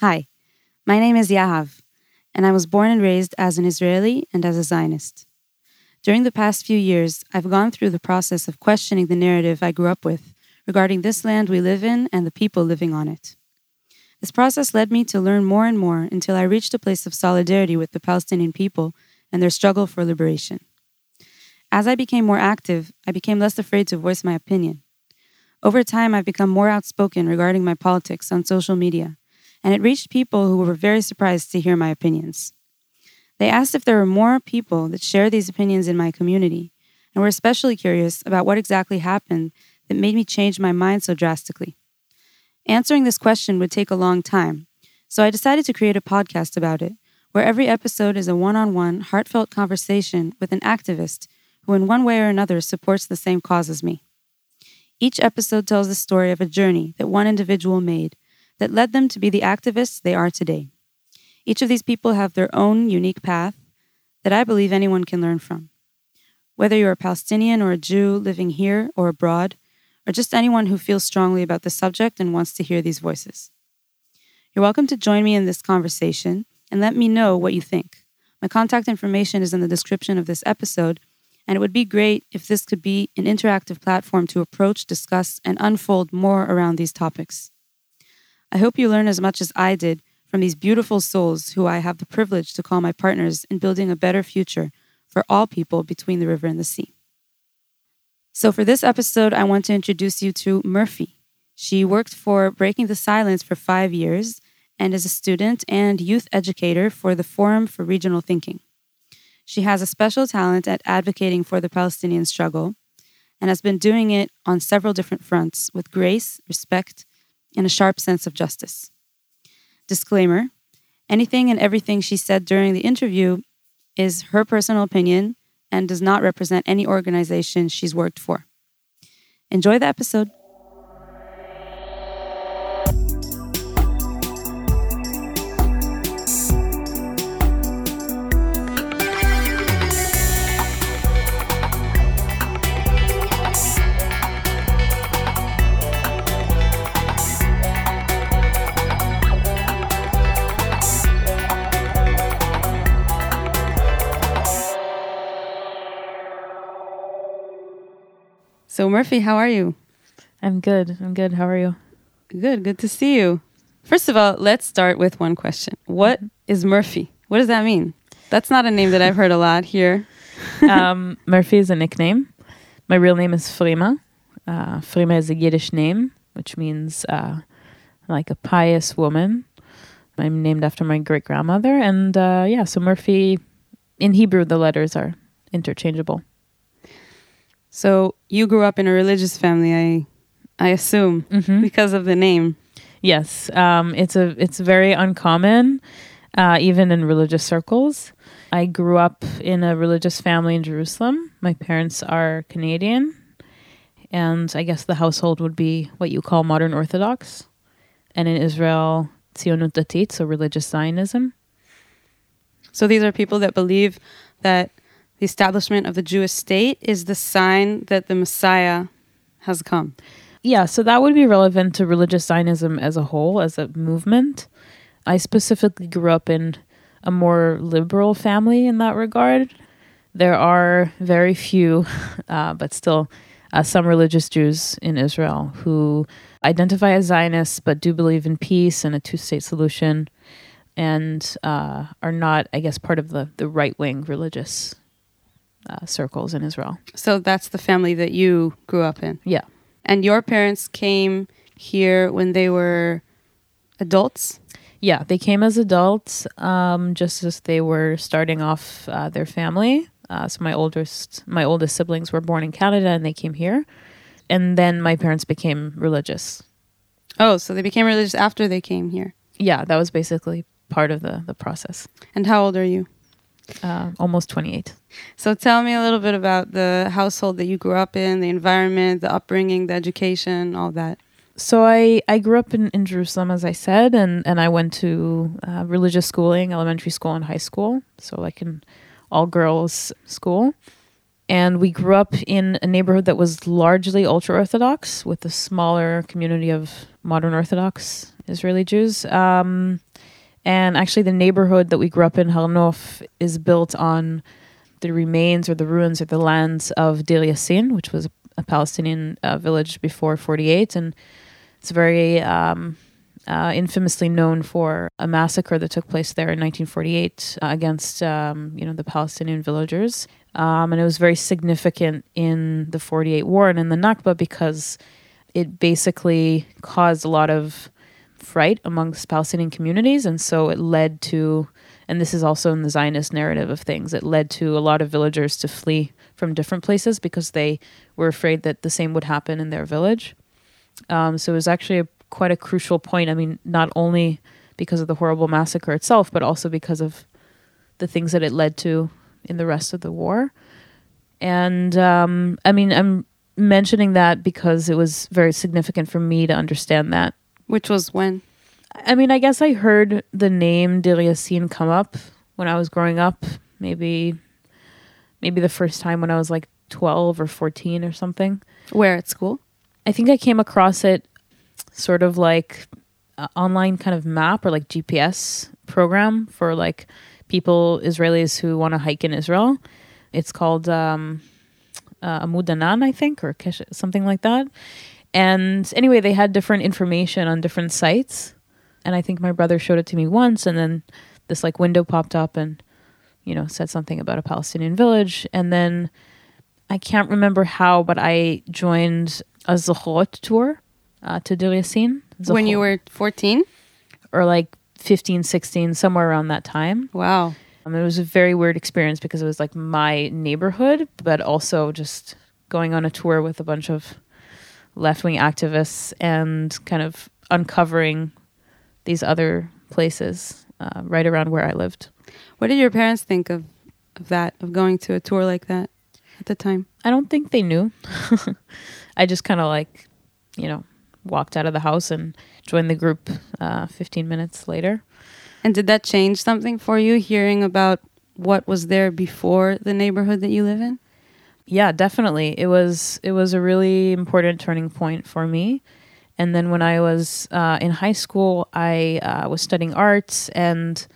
Hi, my name is Yahav, and I was born and raised as an Israeli and as a Zionist. During the past few years, I've gone through the process of questioning the narrative I grew up with regarding this land we live in and the people living on it. This process led me to learn more and more until I reached a place of solidarity with the Palestinian people and their struggle for liberation. As I became more active, I became less afraid to voice my opinion. Over time, I've become more outspoken regarding my politics on social media, and it reached people who were very surprised to hear my opinions. They asked if there were more people that share these opinions in my community, and were especially curious about what exactly happened that made me change my mind so drastically. Answering this question would take a long time, so I decided to create a podcast about it, where every episode is a one on one, heartfelt conversation with an activist who, in one way or another, supports the same cause as me. Each episode tells the story of a journey that one individual made that led them to be the activists they are today. Each of these people have their own unique path that I believe anyone can learn from. Whether you're a Palestinian or a Jew living here or abroad, or just anyone who feels strongly about the subject and wants to hear these voices. You're welcome to join me in this conversation and let me know what you think. My contact information is in the description of this episode, and it would be great if this could be an interactive platform to approach, discuss, and unfold more around these topics. I hope you learn as much as I did from these beautiful souls who I have the privilege to call my partners in building a better future for all people between the river and the sea. So, for this episode, I want to introduce you to Merphie. She worked for Breaking the Silence for five years and is a student and youth educator for the Forum for Regional Thinking. She has a special talent at advocating for the Palestinian struggle and has been doing it on several different fronts with grace, respect, and a sharp sense of justice. Disclaimer anything and everything she said during the interview is her personal opinion and does not represent any organization she's worked for. Enjoy the episode. So, Merphie, how are you? I'm good. I'm good. How are you? Good. Good to see you. First of all, let's start with one question. What mm-hmm. is Merphie? What does that mean? That's not a name that I've heard a lot here. um, Merphie is a nickname. My real name is Frima. Uh, Frima is a Yiddish name, which means uh, like a pious woman. I'm named after my great grandmother. And uh, yeah, so Merphie, in Hebrew, the letters are interchangeable. So you grew up in a religious family, I, I assume, mm-hmm. because of the name. Yes, um, it's a it's very uncommon, uh, even in religious circles. I grew up in a religious family in Jerusalem. My parents are Canadian, and I guess the household would be what you call modern Orthodox, and in Israel, Tzionut Datit, so religious Zionism. So these are people that believe that the establishment of the Jewish state is the sign that the Messiah has come. Yeah, so that would be relevant to religious Zionism as a whole, as a movement. I specifically grew up in a more liberal family in that regard. There are very few, uh, but still, uh, some religious Jews in Israel who identify as Zionists but do believe in peace and a two state solution and uh, are not, I guess, part of the, the right wing religious uh, circles in Israel. So that's the family that you grew up in. Yeah. And your parents came here when they were adults? Yeah, they came as adults, um, just as they were starting off uh, their family. Uh, so my oldest, my oldest siblings were born in Canada, and they came here. And then my parents became religious. Oh, so they became religious after they came here. Yeah, that was basically part of the the process. And how old are you? Uh, almost 28. So tell me a little bit about the household that you grew up in, the environment, the upbringing, the education, all that. So I, I grew up in, in Jerusalem, as I said, and, and I went to uh, religious schooling, elementary school and high school. So like an all girls school. And we grew up in a neighborhood that was largely ultra Orthodox with a smaller community of modern Orthodox Israeli Jews. Um, and actually, the neighborhood that we grew up in, Har Nof, is built on the remains or the ruins or the lands of Deir Yassin, which was a Palestinian uh, village before 48. And it's very um, uh, infamously known for a massacre that took place there in 1948 uh, against um, you know the Palestinian villagers. Um, and it was very significant in the 48 war and in the Nakba because it basically caused a lot of fright amongst Palestinian communities. And so it led to, and this is also in the Zionist narrative of things, it led to a lot of villagers to flee from different places because they were afraid that the same would happen in their village. Um, so it was actually a, quite a crucial point. I mean, not only because of the horrible massacre itself, but also because of the things that it led to in the rest of the war. And um, I mean, I'm mentioning that because it was very significant for me to understand that. Which was when? I mean, I guess I heard the name Yassin come up when I was growing up. Maybe, maybe the first time when I was like 12 or 14 or something. Where at school? I think I came across it sort of like online kind of map or like GPS program for like people Israelis who want to hike in Israel. It's called um, uh, Amud Anan, I think, or Kesh- something like that. And anyway, they had different information on different sites, and I think my brother showed it to me once, and then this like window popped up and you know said something about a Palestinian village, and then I can't remember how, but I joined a Zochrot tour uh, to Deir Yassin. When you were 14? Or like 15, 16, somewhere around that time. Wow. Um, it was a very weird experience because it was like my neighborhood, but also just going on a tour with a bunch of left wing activists and kind of uncovering these other places uh, right around where I lived. What did your parents think of, of that, of going to a tour like that at the time? I don't think they knew. I just kind of like, you know, walked out of the house and joined the group uh, 15 minutes later. And did that change something for you hearing about what was there before the neighborhood that you live in? Yeah, definitely. It was it was a really important turning point for me. And then when I was uh, in high school, I uh, was studying arts, and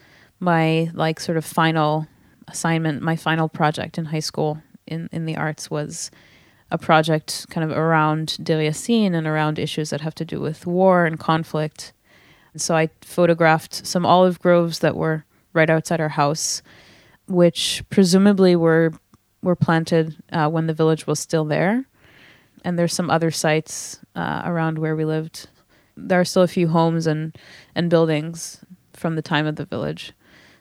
my like sort of final assignment, my final project in high school in in the arts was a project kind of around Yassin and around issues that have to do with war and conflict. And so I photographed some olive groves that were right outside our house, which presumably were were planted uh, when the village was still there. And there's some other sites uh, around where we lived. There are still a few homes and and buildings from the time of the village.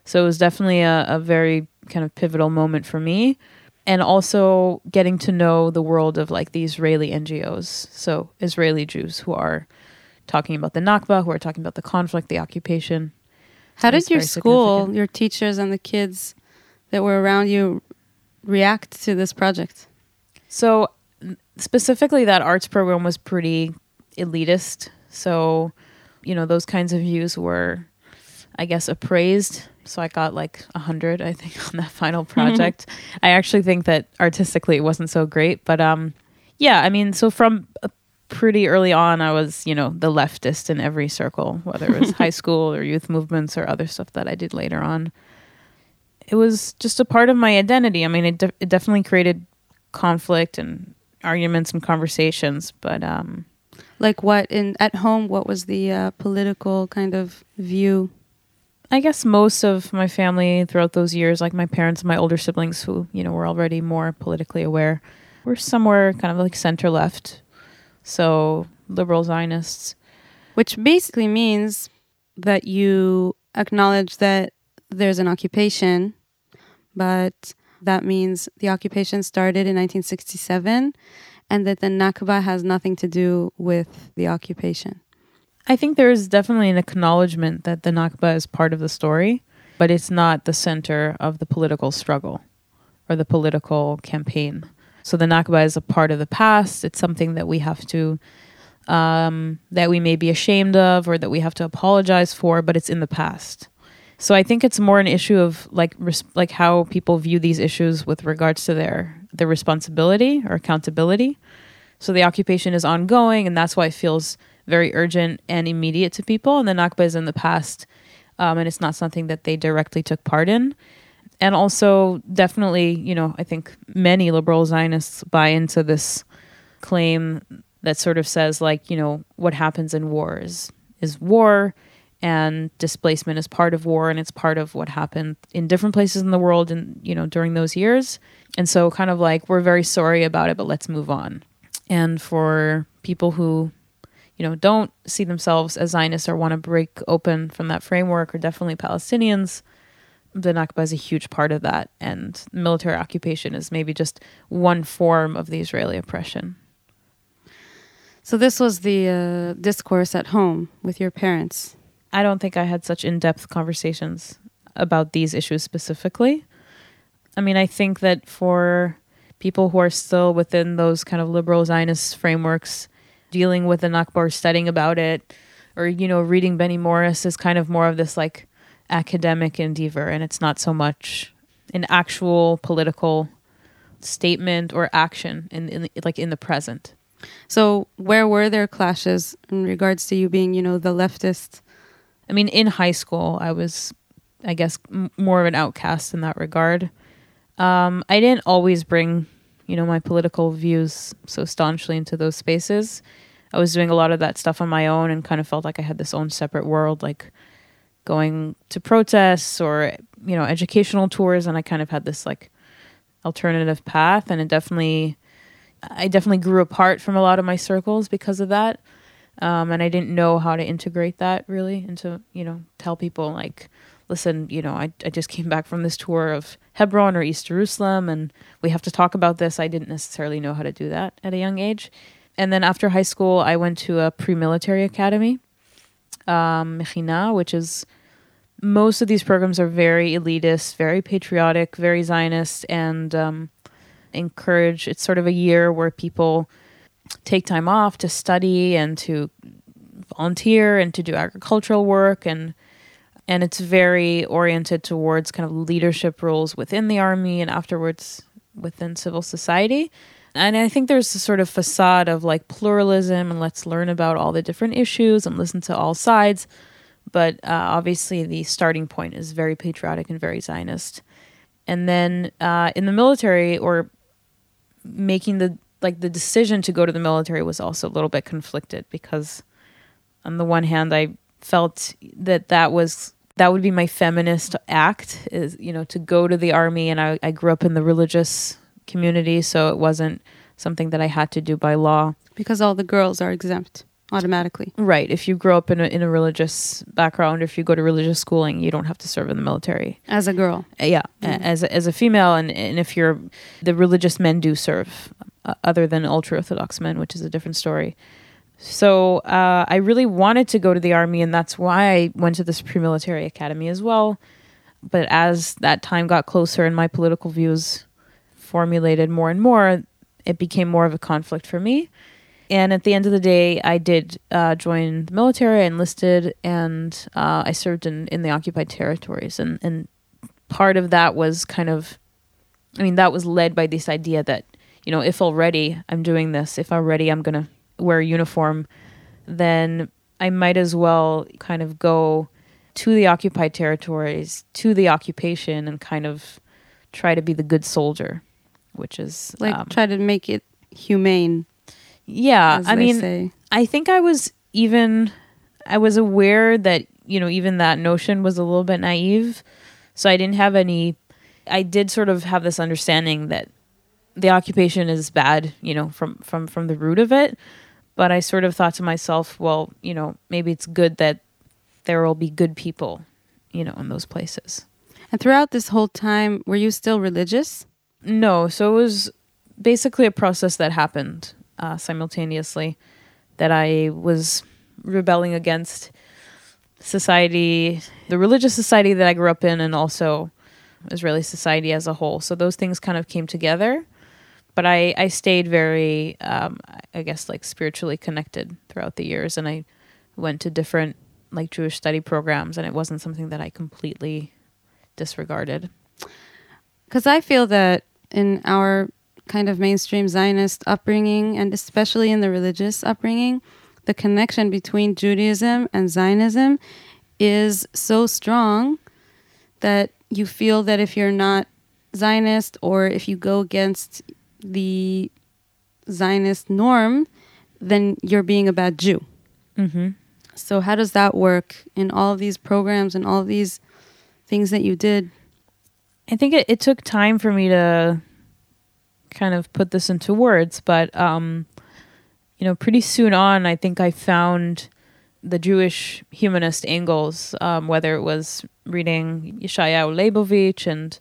So it was definitely a, a very kind of pivotal moment for me and also getting to know the world of like the Israeli NGOs, so Israeli Jews who are talking about the Nakba, who are talking about the conflict, the occupation. How did your school, your teachers, and the kids that were around you react to this project? So, specifically, that arts program was pretty elitist. So, you know, those kinds of views were, I guess, appraised so I got like a hundred, I think, on that final project. I actually think that artistically it wasn't so great, but um, yeah, I mean, so from pretty early on, I was you know the leftist in every circle, whether it was high school or youth movements or other stuff that I did later on. It was just a part of my identity. I mean, it de- it definitely created conflict and arguments and conversations, but um, like what in at home? What was the uh, political kind of view? I guess most of my family throughout those years, like my parents and my older siblings, who you know were already more politically aware, were somewhere kind of like center left, so liberal Zionists. Which basically means that you acknowledge that there's an occupation, but that means the occupation started in 1967 and that the Nakba has nothing to do with the occupation. I think there is definitely an acknowledgement that the Nakba is part of the story, but it's not the center of the political struggle or the political campaign. So the Nakba is a part of the past. It's something that we have to, um, that we may be ashamed of or that we have to apologize for, but it's in the past. So I think it's more an issue of like res- like how people view these issues with regards to their their responsibility or accountability. So the occupation is ongoing, and that's why it feels very urgent and immediate to people, and the Nakba is in the past, um, and it's not something that they directly took part in. And also, definitely, you know, I think many liberal Zionists buy into this claim that sort of says, like, you know, what happens in wars is war and displacement is part of war and it's part of what happened in different places in the world and you know during those years. And so kind of like we're very sorry about it but let's move on. And for people who you know don't see themselves as zionists or want to break open from that framework or definitely palestinians the nakba is a huge part of that. And military occupation is maybe just one form of the israeli oppression. So this was the uh, discourse at home with your parents. I don't think I had such in depth conversations about these issues specifically. I mean, I think that for people who are still within those kind of liberal Zionist frameworks, dealing with the Nakba studying about it, or, you know, reading Benny Morris is kind of more of this like academic endeavor, and it's not so much an actual political statement or action in, in like in the present. So where were there clashes in regards to you being, you know, the leftist? I mean, in high school, I was, I guess, m- more of an outcast in that regard. Um, I didn't always bring, you know, my political views so staunchly into those spaces. I was doing a lot of that stuff on my own and kind of felt like I had this own separate world, like going to protests or, you know, educational tours. And I kind of had this like alternative path. And it definitely, I definitely grew apart from a lot of my circles because of that um, and I didn't know how to integrate that really into you know tell people like listen you know I, I just came back from this tour of Hebron or East Jerusalem and we have to talk about this. I didn't necessarily know how to do that at a young age. And then after high school I went to a pre-military academy um, Mechina which is most of these programs are very elitist very patriotic very Zionist and um, encourage it's sort of a year where people take time off to study and to volunteer and to do agricultural work. And and it's very oriented towards kind of leadership roles within the army and afterwards within civil society. And i think there's a sort of facade of like pluralism and let's learn about all the different issues and listen to all sides. But uh, obviously the starting point is very patriotic and very zionist. And then uh, in the military or making the like the decision to go to the military was also a little bit conflicted because on the one hand I felt that that was that would be my feminist act is you know to go to the army and I, I grew up in the religious community so it wasn't something that I had to do by law Because all the girls are exempt automatically. right if you grow up in a, in a religious background or if you go to religious schooling you don't have to serve in the military As a girl. Yeah a- as a, as a female and, and if you're the religious men do serve uh, other than ultra orthodox men which is a different story. So uh, i really wanted to go to the army and that's why i went to the Supreme Military academy as well. But as that time got closer and my political views formulated more and more it became more of a conflict for me. And at the end of the day i did uh, join the military i enlisted and uh, i served in, in the occupied territories. And, and part of that was kind of i mean that was led by this idea that you know if already i'm doing this if already i'm going to wear a uniform then i might as well kind of go to the occupied territories to the occupation and kind of try to be the good soldier which is Like um, try to make it humane. yeah i mean say. I think I was even I was aware that, you know, even that notion was a little bit naive. So I didn't have any I did sort of have this understanding that the occupation is bad, you know, from from from the root of it, but I sort of thought to myself, well, you know, maybe it's good that there will be good people, you know, in those places. And throughout this whole time, were you still religious? No, so it was basically a process that happened uh, simultaneously that I was rebelling against society, the religious society that I grew up in, and also Israeli society as a whole. So those things kind of came together. But I, I stayed very, um, I guess, like spiritually connected throughout the years. And I went to different like Jewish study programs, and it wasn't something that I completely disregarded. Because I feel that in our kind of mainstream Zionist upbringing, and especially in the religious upbringing, the connection between Judaism and Zionism is so strong that you feel that if you're not Zionist or if you go against the Zionist norm, then you're being a bad Jew. Mm-hmm. So, how does that work in all of these programs and all of these things that you did? I think it, it took time for me to kind of put this into words, but um, you know, pretty soon on, I think I found the Jewish humanist angles, um, whether it was reading Yeshayahu Leibowitz and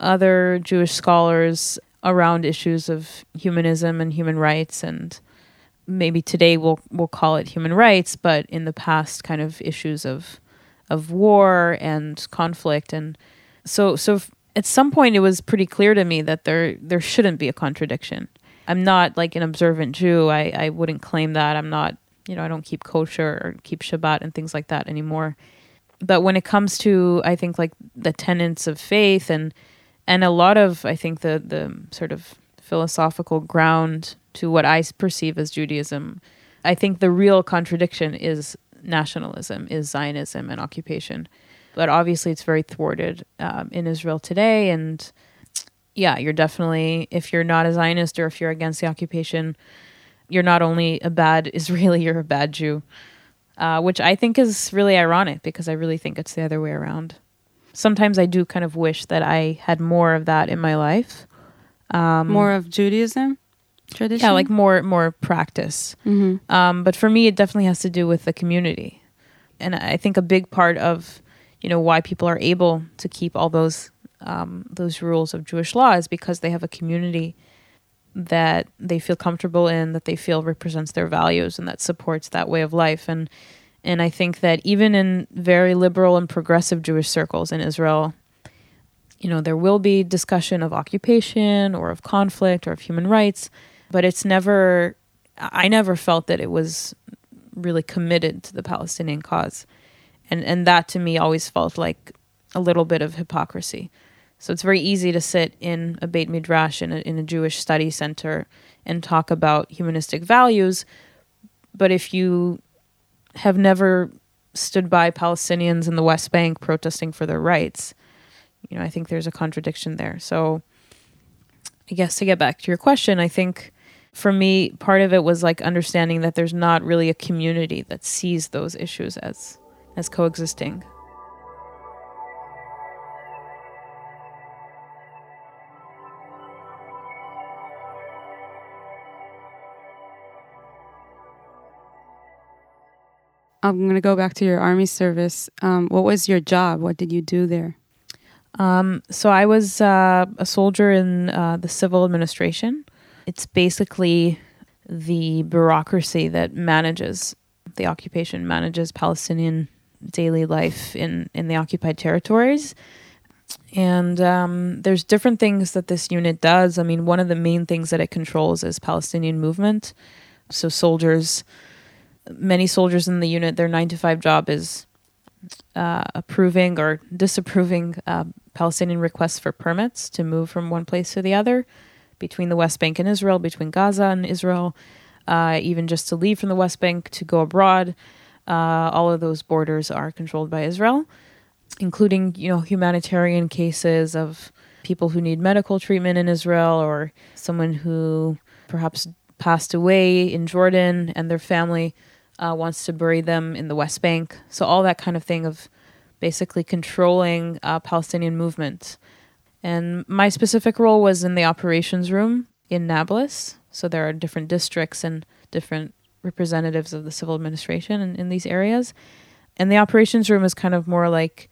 other Jewish scholars around issues of humanism and human rights and maybe today we'll we'll call it human rights, but in the past kind of issues of of war and conflict and so so at some point it was pretty clear to me that there there shouldn't be a contradiction. I'm not like an observant Jew. I, I wouldn't claim that. I'm not you know, I don't keep kosher or keep Shabbat and things like that anymore. But when it comes to I think like the tenets of faith and and a lot of I think the the sort of philosophical ground to what I perceive as Judaism, I think the real contradiction is nationalism, is Zionism and occupation. But obviously, it's very thwarted um, in Israel today. And yeah, you're definitely, if you're not a Zionist or if you're against the occupation, you're not only a bad Israeli, you're a bad Jew, uh, which I think is really ironic because I really think it's the other way around. Sometimes I do kind of wish that I had more of that in my life. Um, more of Judaism? tradition? Yeah, like more more practice. Mm-hmm. Um, but for me, it definitely has to do with the community, and I think a big part of you know why people are able to keep all those um, those rules of Jewish law is because they have a community that they feel comfortable in, that they feel represents their values, and that supports that way of life. And and I think that even in very liberal and progressive Jewish circles in Israel, you know, there will be discussion of occupation or of conflict or of human rights, but it's never I never felt that it was really committed to the Palestinian cause. And and that to me always felt like a little bit of hypocrisy. So it's very easy to sit in a Beit Midrash in a, in a Jewish study center and talk about humanistic values, but if you have never stood by Palestinians in the West Bank protesting for their rights, you know, I think there's a contradiction there. So I guess to get back to your question, I think for me, part of it was like understanding that there's not really a community that sees those issues as as coexisting. I'm going to go back to your army service. Um, what was your job? What did you do there? Um, so I was uh, a soldier in uh, the civil administration. It's basically the bureaucracy that manages the occupation, manages Palestinian daily life in, in the occupied territories. And um, there's different things that this unit does. I mean, one of the main things that it controls is Palestinian movement. So soldiers, many soldiers in the unit, their nine to five job is uh, approving or disapproving uh, Palestinian requests for permits to move from one place to the other between the West Bank and Israel, between Gaza and Israel, uh, even just to leave from the West Bank to go abroad. Uh, all of those borders are controlled by Israel, including you know humanitarian cases of people who need medical treatment in Israel or someone who perhaps passed away in Jordan and their family uh, wants to bury them in the West Bank. So all that kind of thing of basically controlling uh, Palestinian movement and my specific role was in the operations room in Nablus. So there are different districts and different representatives of the civil administration in, in these areas. And the operations room is kind of more like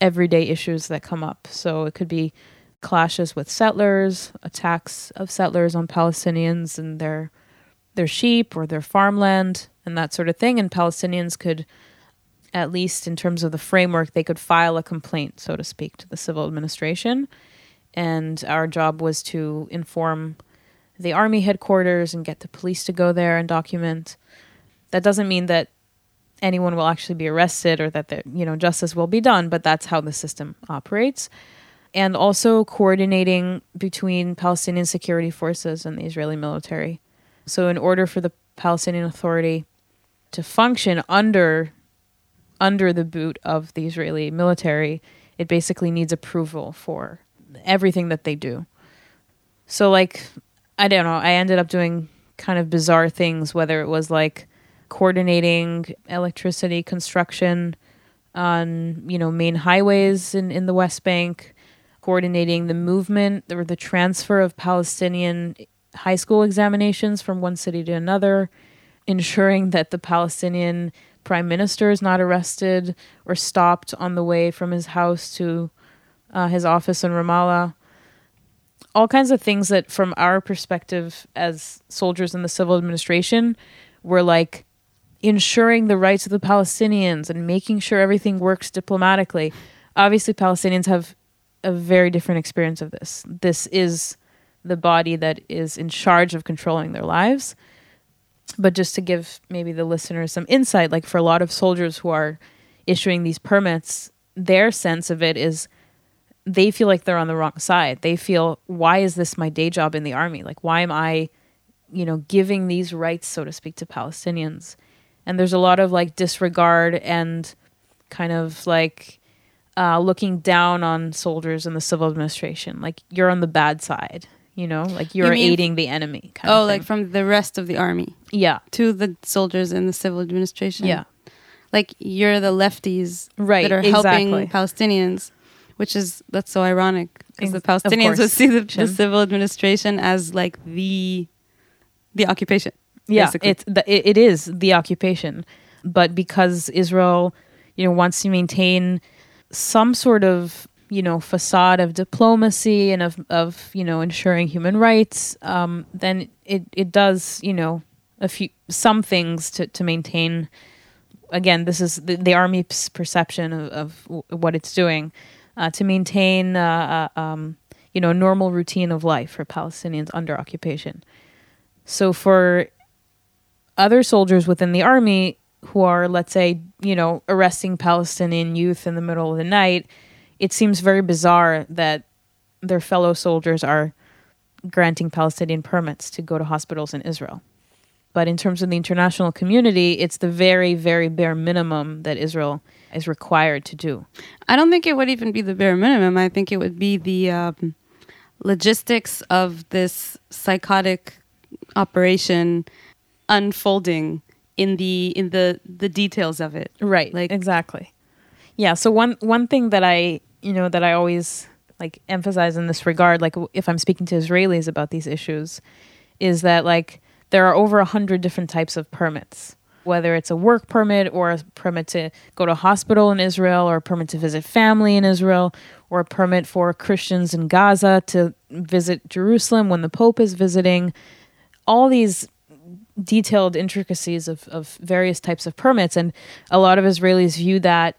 everyday issues that come up. So it could be clashes with settlers, attacks of settlers on Palestinians and their their sheep or their farmland and that sort of thing. And Palestinians could, at least in terms of the framework, they could file a complaint, so to speak, to the civil administration and our job was to inform the army headquarters and get the police to go there and document. That doesn't mean that anyone will actually be arrested or that the, you know justice will be done, but that's how the system operates. And also coordinating between Palestinian security forces and the Israeli military. So in order for the Palestinian Authority to function under under the boot of the Israeli military, it basically needs approval for everything that they do. So like I don't know, I ended up doing kind of bizarre things whether it was like coordinating electricity construction on, you know, main highways in in the West Bank, coordinating the movement or the transfer of Palestinian high school examinations from one city to another, ensuring that the Palestinian prime minister is not arrested or stopped on the way from his house to uh, his office in Ramallah. All kinds of things that, from our perspective as soldiers in the civil administration, were like ensuring the rights of the Palestinians and making sure everything works diplomatically. Obviously, Palestinians have a very different experience of this. This is the body that is in charge of controlling their lives. But just to give maybe the listeners some insight, like for a lot of soldiers who are issuing these permits, their sense of it is they feel like they're on the wrong side. They feel, why is this my day job in the army? Like, why am I, you know, giving these rights, so to speak, to Palestinians? And there's a lot of like disregard and kind of like uh, looking down on soldiers in the civil administration. Like, you're on the bad side you know like you're mean- aiding the enemy kind oh, of like from the rest of the army yeah to the soldiers in the civil administration. yeah Like you're the lefties right that are exactly. helping Palestinians, which is that's so ironic because the Palestinians would see the, the civil administration as like the the occupation. yeah basically. it's the, it, it is the occupation but because israel you know wants to maintain some sort of you know facade of diplomacy and of of you know ensuring human rights um then it it does you know a few some things to to maintain again this is the, the army's perception of, of w- what it's doing uh, to maintain uh, uh, um, you know normal routine of life for palestinians under occupation. So for other soldiers within the army who are, let's say, you know, arresting Palestinian youth in the middle of the night, it seems very bizarre that their fellow soldiers are granting Palestinian permits to go to hospitals in Israel. But in terms of the international community, it's the very, very bare minimum that Israel is required to do. I don't think it would even be the bare minimum. I think it would be the um, logistics of this psychotic operation unfolding in the in the the details of it. Right. Like- exactly. Yeah. So one one thing that I you know that I always like emphasize in this regard, like if I'm speaking to Israelis about these issues, is that like there are over a hundred different types of permits. Whether it's a work permit or a permit to go to a hospital in Israel or a permit to visit family in Israel or a permit for Christians in Gaza to visit Jerusalem when the Pope is visiting. All these detailed intricacies of, of various types of permits. And a lot of Israelis view that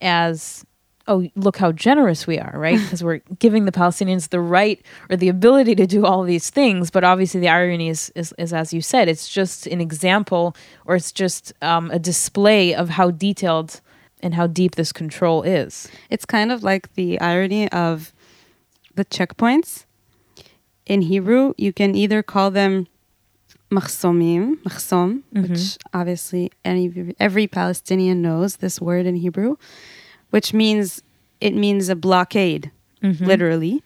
as, oh, look how generous we are, right? Because we're giving the Palestinians the right or the ability to do all these things. But obviously, the irony is, is, is as you said, it's just an example or it's just um, a display of how detailed and how deep this control is. It's kind of like the irony of the checkpoints. In Hebrew, you can either call them machsomim, machsom, which obviously any every Palestinian knows this word in Hebrew, which means it means a blockade, mm-hmm. literally.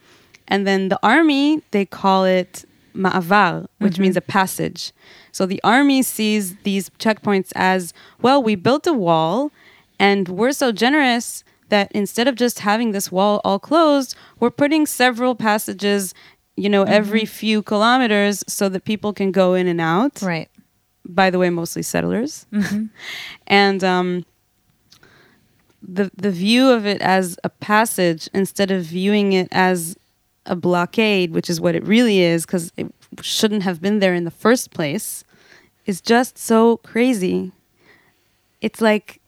And then the army, they call it ma'avar, which mm-hmm. means a passage. So the army sees these checkpoints as, well, we built a wall and we're so generous that instead of just having this wall all closed, we're putting several passages, you know, mm-hmm. every few kilometers so that people can go in and out. Right. By the way, mostly settlers. and um, the the view of it as a passage instead of viewing it as a blockade, which is what it really is, because it shouldn't have been there in the first place, is just so crazy. It's like,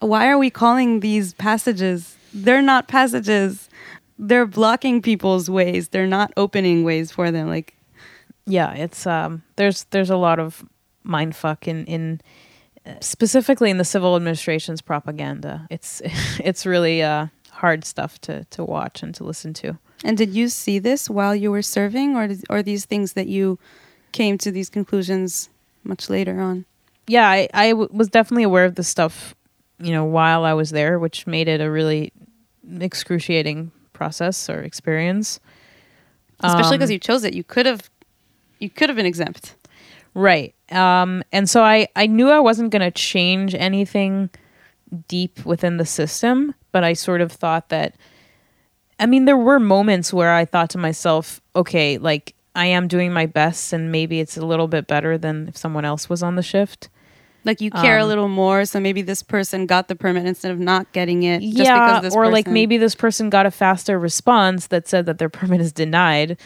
why are we calling these passages? They're not passages. They're blocking people's ways. They're not opening ways for them. Like, yeah it's um there's there's a lot of mind fuck in in specifically in the civil administration's propaganda it's it's really uh hard stuff to to watch and to listen to and did you see this while you were serving, or did, or these things that you came to these conclusions much later on? yeah, I, I w- was definitely aware of this stuff, you know, while I was there, which made it a really excruciating process or experience. Especially because Um, you chose it. You could have you could have been exempt. Right. Um, and so I, I knew I wasn't going to change anything deep within the system, but I sort of thought that, I mean, there were moments where I thought to myself, okay, like I am doing my best and maybe it's a little bit better than if someone else was on the shift. Like you care a Um, little more, so maybe this person got the permit instead of not getting it. Just yeah, because this or like maybe this person got a faster response that said that their permit is denied,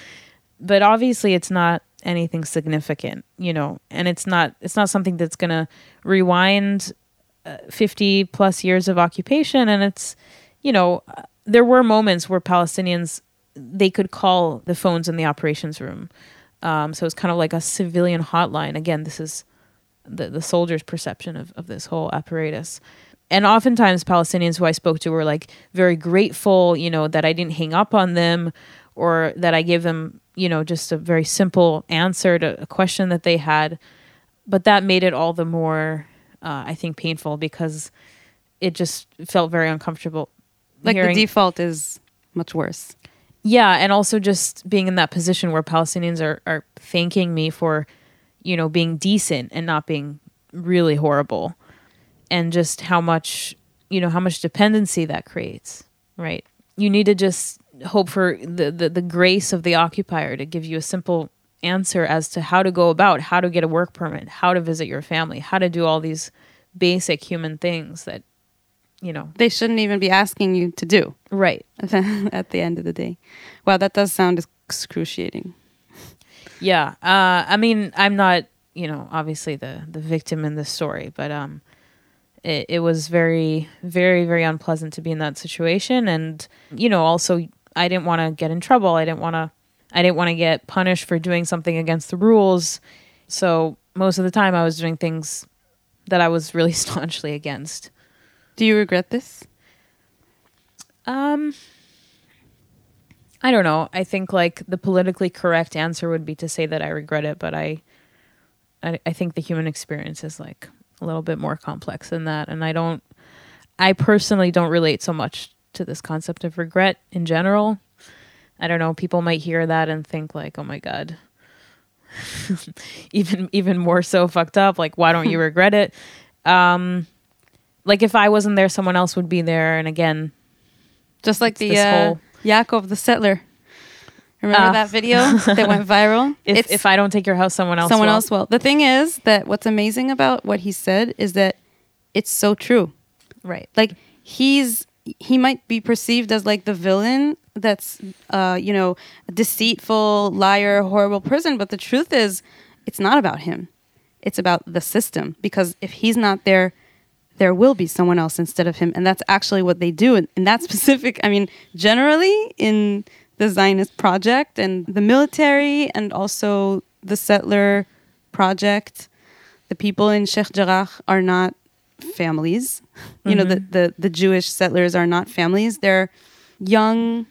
but obviously it's not anything significant, you know, and it's not it's not something that's gonna rewind uh, fifty plus years of occupation, and it's you know uh, there were moments where Palestinians they could call the phones in the operations room, um, so it's kind of like a civilian hotline. Again, this is the, the soldiers' perception of, of this whole apparatus. And oftentimes, Palestinians who I spoke to were like very grateful, you know, that I didn't hang up on them or that I gave them, you know, just a very simple answer to a question that they had. But that made it all the more, uh, I think, painful because it just felt very uncomfortable. like hearing- the default is much worse. yeah, and also just being in that position where Palestinians are are thanking me for, you know, being decent and not being really horrible, and just how much you know how much dependency that creates. Right, you need to just hope for the the, the grace of the occupier to give you a simple answer as to how to go about how to get a work permit, how to visit your family, how to do all these basic human things that you know. They shouldn't even be asking you to do Right. at the end of the day. Wow, that does sound excruciating. Yeah. Uh, I mean, I'm not, you know, obviously the the victim in this story, but um, it, it was very, very, very unpleasant to be in that situation, and you know, also I didn't want to get in trouble. I didn't want to, I didn't want to get punished for doing something against the rules. So most of the time, I was doing things that I was really staunchly against. Do you regret this? Um, I don't know. I think like the politically correct answer would be to say that I regret it, but I, I, I think the human experience is like a little bit more complex than that, and I don't. I personally don't relate so much to this concept of regret in general. I don't know. People might hear that and think like, "Oh my god." even even more so fucked up like why don't you regret it um like if i wasn't there someone else would be there and again Just like the uh, whole- Yaakov the settler. Remember Ah. that video that went viral? if if I don't take your house, someone else. someone will. else will. The thing is that what's amazing about what he said is that it's so true. right? Like he's he might be perceived as like the villain that's uh you know a deceitful liar horrible person but the truth is it's not about him. It's about the system because if he's not there there will be someone else instead of him and that's actually what they do in, in that specific i mean generally in the zionist project and the military and also the settler project the people in sheikh jarrah are not families you know the, the the jewish settlers are not families they're young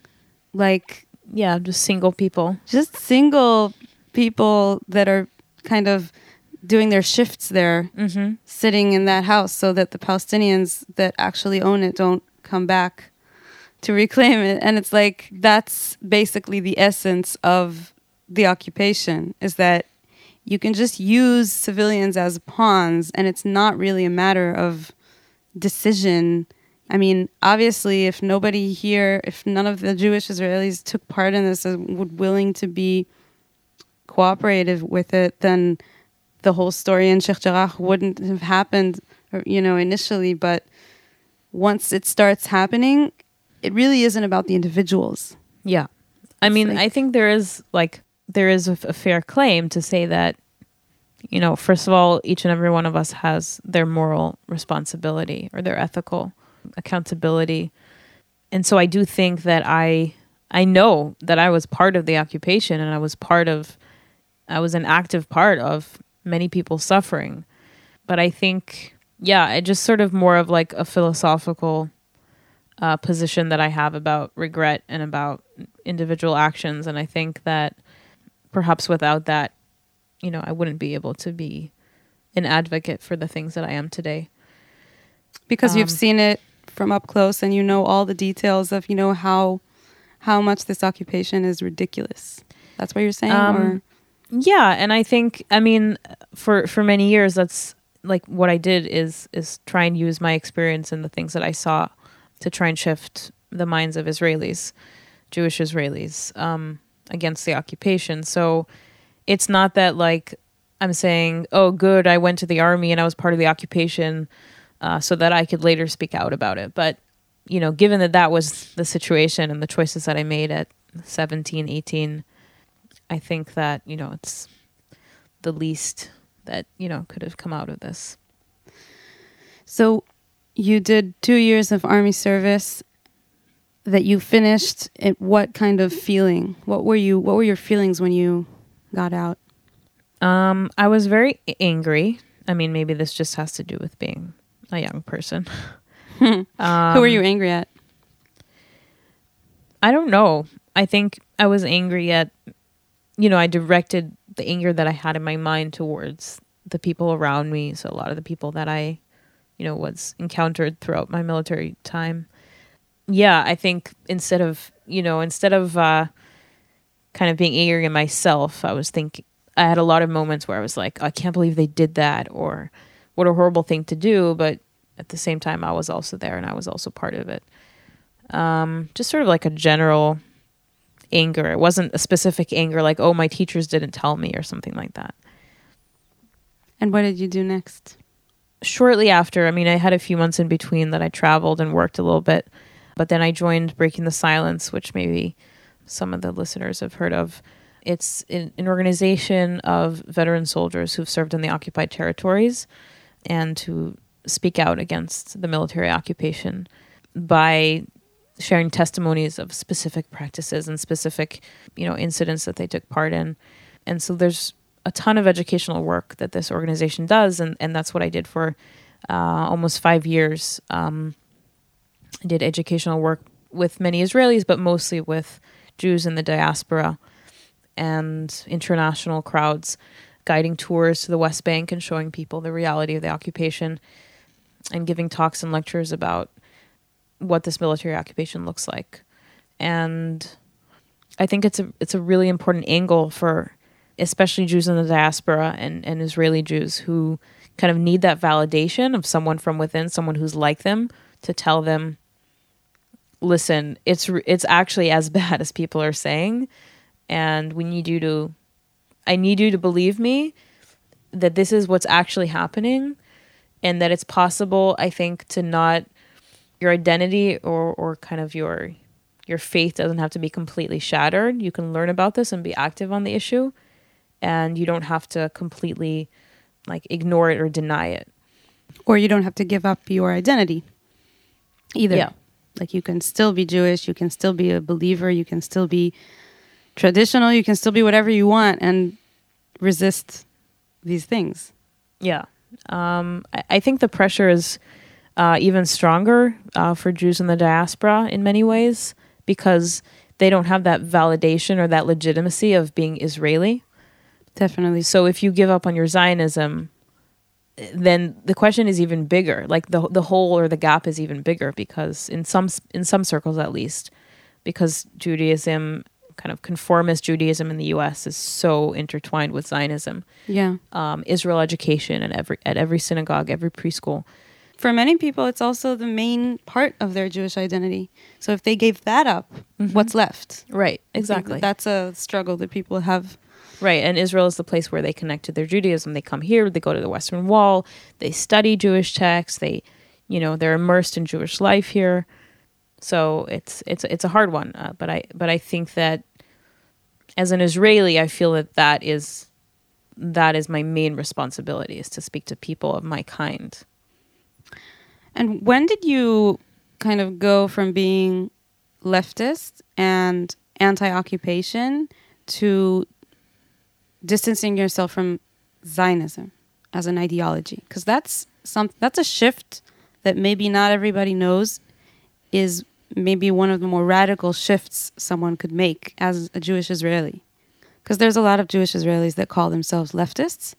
like Yeah, just single people. just single people that are kind of doing their shifts there Mm-hmm. sitting in that house so that the Palestinians that actually own it don't come back to reclaim it. And it's like that's basically the essence of the occupation is that you can just use civilians as pawns and it's not really a matter of decision. I mean, obviously, if nobody here, if none of the Jewish Israelis took part in this and would willing to be cooperative with it, then the whole story in Sheikh Jarrah wouldn't have happened, you know, initially. But once it starts happening, it really isn't about the individuals. Yeah, I It's mean, like- I think there is like there is a, a fair claim to say that you know, first of all, each and every one of us has their moral responsibility or their ethical accountability, and so I do think that I I know that I was part of the occupation and I was part of I was an active part of many people suffering, but I think yeah, it just sort of more of like a philosophical uh, position that I have about regret and about individual actions. And I think that perhaps without that, you know, I wouldn't be able to be an advocate for the things that I am today. Because you've Um, seen it from up close and you know all the details of you know how how much this occupation is ridiculous. That's what you're saying, Um, or Yeah, and I think I mean for for many years that's like what I did is is try and use my experience and the things that I saw to try and shift the minds of Israelis, Jewish Israelis, um, against the occupation. So it's not that like I'm saying, oh, good, I went to the army and I was part of the occupation, uh, so that I could later speak out about it. But you know, given that that was the situation and the choices that I made at 17, 18, I think that, you know, it's the least that, you know, could have come out of this. So you did two years of army service that you finished it what kind of feeling what were you what were your feelings when you got out Um, I was very angry. I mean, maybe this just has to do with being a young person. um, who were you angry at I don't know. I think I was angry at, you know, I directed the anger that I had in my mind towards the people around me. So a lot of the people that I, you know, was encountered throughout my military time. Yeah, I think instead of, you know, instead of uh, kind of being angry at myself, I was thinking, I had a lot of moments where I was like, I can't believe they did that, or what a horrible thing to do. But at the same time, I was also there and I was also part of it um, just sort of like a general anger. It wasn't a specific anger like, oh, my teachers didn't tell me or something like that. and what did you do next Shortly after, I mean, I had a few months in between that I traveled and worked a little bit, but then I joined Breaking the Silence, which maybe some of the listeners have heard of. It's an, an organization of veteran soldiers who've served in the occupied territories and who speak out against the military occupation by sharing testimonies of specific practices and specific, you know, incidents that they took part in. And so there's a ton of educational work that this organization does, and, and that's what I did for uh, almost five years. Um, did educational work with many Israelis, but mostly with Jews in the diaspora and international crowds, guiding tours to the West Bank and showing people the reality of the occupation, and giving talks and lectures about what this military occupation looks like. And I think it's a it's a really important angle for especially Jews in the diaspora and, and Israeli Jews who kind of need that validation of someone from within, someone who's like them, to tell them, listen, it's it's actually as bad as people are saying, and we need you to, I need you to believe me that this is what's actually happening, and that it's possible. I think to not your identity or or kind of your your faith doesn't have to be completely shattered. You can learn about this and be active on the issue, and you don't have to completely like ignore it or deny it. or you don't have to give up your identity either Yeah. Like you can still be jewish you can still be a believer you can still be traditional you can still be whatever you want and resist these things Yeah. Um, I, I think the pressure is uh, even stronger uh, for Jews in the diaspora in many ways because they don't have that validation or that legitimacy of being Israeli. definitely So if you give up on your Zionism, then the question is even bigger. Like the the hole or the gap is even bigger because in some in some circles at least, because Judaism, kind of conformist Judaism in the U.S. is so intertwined with Zionism. yeah Um, Israel education at every at every synagogue, every preschool. for many people it's also the main part of their jewish identity so if they gave that up what's left Right, exactly. that's a struggle that people have Right, and Israel is the place where they connect to their Judaism. They come here, they go to the Western Wall, they study Jewish texts, they, you know, they're immersed in Jewish life here. So it's it's it's a hard one, uh, but I but I think that as an Israeli, I feel that that is that is my main responsibility is to speak to people of my kind. And when did you kind of go from being leftist and anti occupation to distancing yourself from Zionism as an ideology? Because that's some that's a shift that maybe not everybody knows is maybe one of the more radical shifts someone could make as a Jewish Israeli. Because there's a lot of Jewish Israelis that call themselves leftists,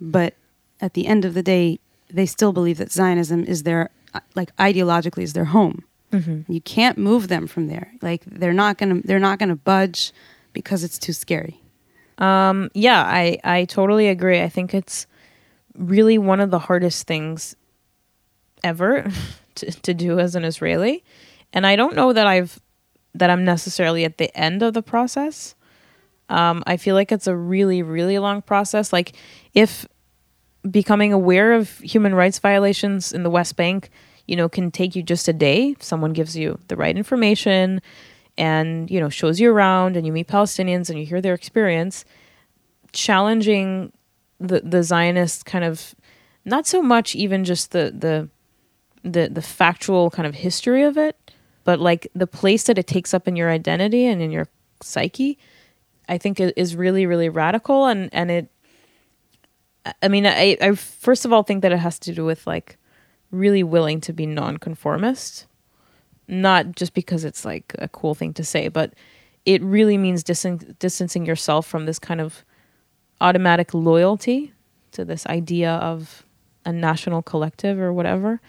but at the end of the day, they still believe that Zionism is their, like ideologically, is their home. Mm-hmm. You can't move them from there. Like they're not gonna, they're not gonna budge because it's too scary. Um, yeah, I, I totally agree. I think it's really one of the hardest things ever to, to do as an Israeli. And I don't know that I've that I'm necessarily at the end of the process. Um, I feel like it's a really, really long process. Like if becoming aware of human rights violations in the West Bank, you know, can take you just a day. Someone gives you the right information and, you know, shows you around and you meet Palestinians and you hear their experience. Challenging the the Zionist kind of not so much even just the the the the factual kind of history of it, but like the place that it takes up in your identity and in your psyche, I think it is really really radical and and it. I mean, I I first of all think that it has to do with like really willing to be nonconformist, not just because it's like a cool thing to say, but it really means distan- distancing yourself from this kind of automatic loyalty to this idea of a national collective or whatever.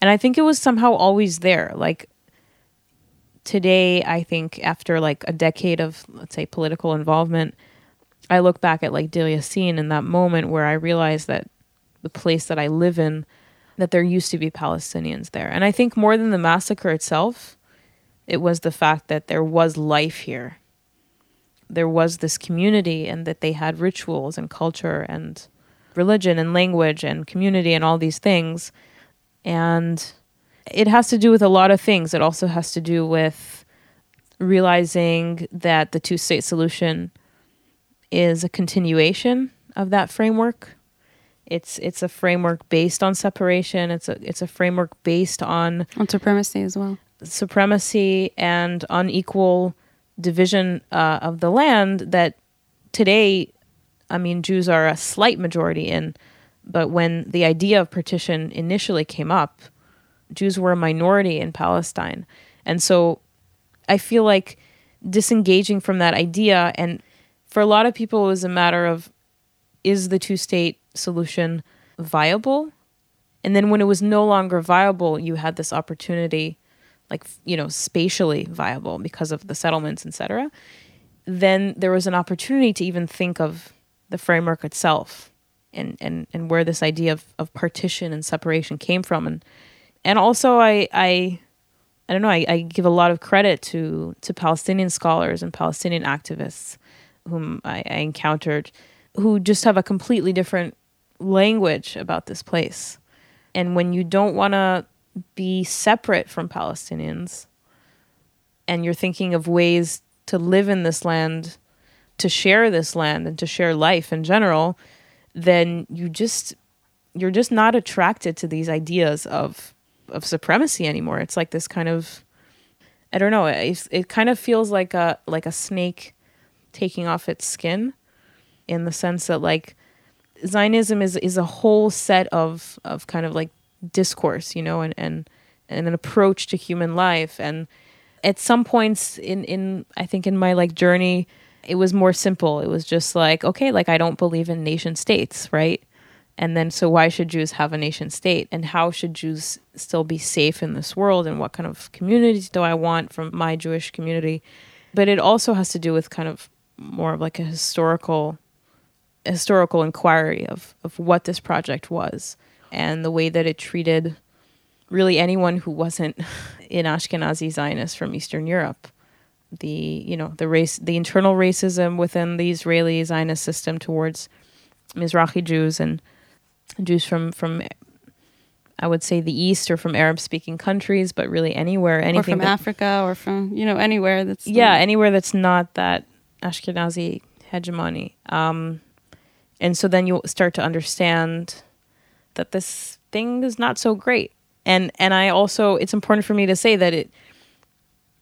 And I think it was somehow always there. Like today, I think after like a decade of, let's say, political involvement, I look back at like Deir Yassin in that moment where I realized that the place that I live in, that there used to be Palestinians there. And I think more than the massacre itself, it was the fact that there was life here. There was this community and that they had rituals and culture and religion and language and community and all these things. And it has to do with a lot of things. It also has to do with realizing that the two state solution is a continuation of that framework. It's it's a framework based on separation. It's a it's a framework based on On supremacy as well. supremacy and unequal division uh, of the land that today, I mean, Jews are a slight majority in, but when the idea of partition initially came up, Jews were a minority in Palestine. And so I feel like disengaging from that idea, and for a lot of people, it was a matter of is the two state solution viable? And then when it was no longer viable, you had this opportunity like you know spatially viable because of the settlements etc then there was an opportunity to even think of the framework itself and and and where this idea of, of partition and separation came from and and also i i i don't know I, I give a lot of credit to to palestinian scholars and palestinian activists whom I, I encountered who just have a completely different language about this place and when you don't want to be separate from Palestinians and you're thinking of ways to live in this land, to share this land and to share life in general, then you just you're just not attracted to these ideas of of supremacy anymore. It's like this kind of I don't know, it, it kind of feels like a like a snake taking off its skin in the sense that like Zionism is is a whole set of of kind of like discourse, you know, and and and an approach to human life. And at some points in in I think in my like journey, it was more simple. It was just like, okay, like I don't believe in nation states, right? And then so why should Jews have a nation state? And how should Jews still be safe in this world? And what kind of communities do I want from my Jewish community? But it also has to do with kind of more of like a historical historical inquiry of, of what this project was and the way that it treated really anyone who wasn't an Ashkenazi Zionist from Eastern Europe. The you know the race, the internal racism within the Israeli Zionist system towards Mizrahi Jews and Jews from from I would say the East or from Arab speaking countries, but really anywhere, anything or from that- Africa or from you know anywhere that's yeah, anywhere that's not that Ashkenazi hegemony. Um, and so then you start to understand that this thing is not so great. And and I also it's important for me to say that it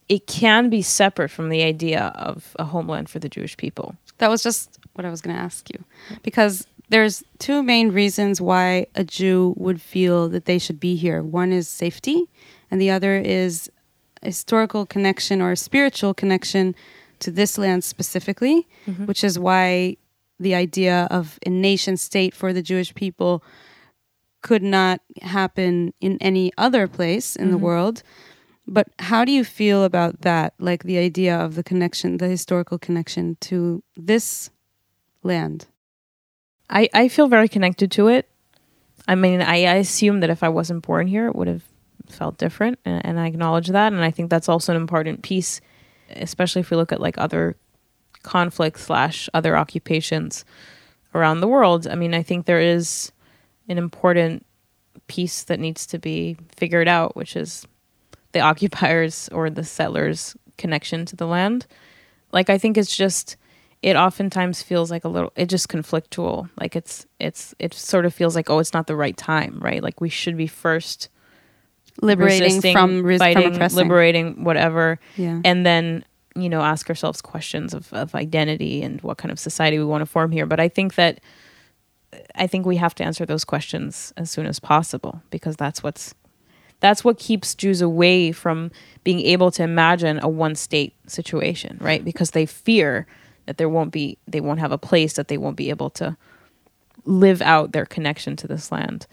it can be separate from the idea of a homeland for the Jewish people. That was just what I was going to ask you. Because there's two main reasons why a Jew would feel that they should be here. One is safety, and the other is a historical connection or a spiritual connection to this land specifically, mm-hmm. which is why the idea of a nation state for the Jewish people could not happen in any other place in the mm-hmm. world. But how do you feel about that? Like the idea of the connection, the historical connection to this land? I, I feel very connected to it. I mean, I, I assume that if I wasn't born here, it would have felt different, and, and I acknowledge that. And I think that's also an important piece, especially if we look at like other conflicts slash other occupations around the world. I mean, I think there is an important piece that needs to be figured out, which is the occupiers or the settlers' connection to the land. Like, I think it's just it oftentimes feels like a little it just conflictual like it's it's it sort of feels like oh it's not the right time right like we should be first Liberating from, res- fighting, from oppressing. liberating whatever Yeah. and then you know ask ourselves questions of, of identity and what kind of society we want to form here. But i think that i think we have to answer those questions as soon as possible because that's what's that's what keeps jews away from being able to imagine a one state situation right? Because they fear that there won't be they won't have a place that they won't be able to live out their connection to this land.